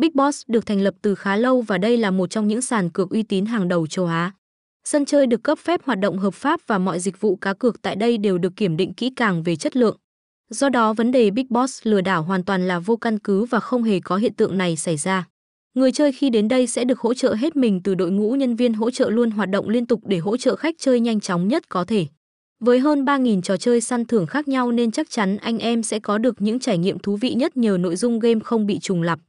Big Boss được thành lập từ khá lâu và đây là một trong những sàn cược uy tín hàng đầu châu Á. Sân chơi được cấp phép hoạt động hợp pháp và mọi dịch vụ cá cược tại đây đều được kiểm định kỹ càng về chất lượng. Do đó, vấn đề Big Boss lừa đảo hoàn toàn là vô căn cứ và không hề có hiện tượng này xảy ra. Người chơi khi đến đây sẽ được hỗ trợ hết mình từ đội ngũ nhân viên hỗ trợ luôn hoạt động liên tục để hỗ trợ khách chơi nhanh chóng nhất có thể. Với hơn 3.000 trò chơi săn thưởng khác nhau nên chắc chắn anh em sẽ có được những trải nghiệm thú vị nhất nhờ nội dung game không bị trùng lặp.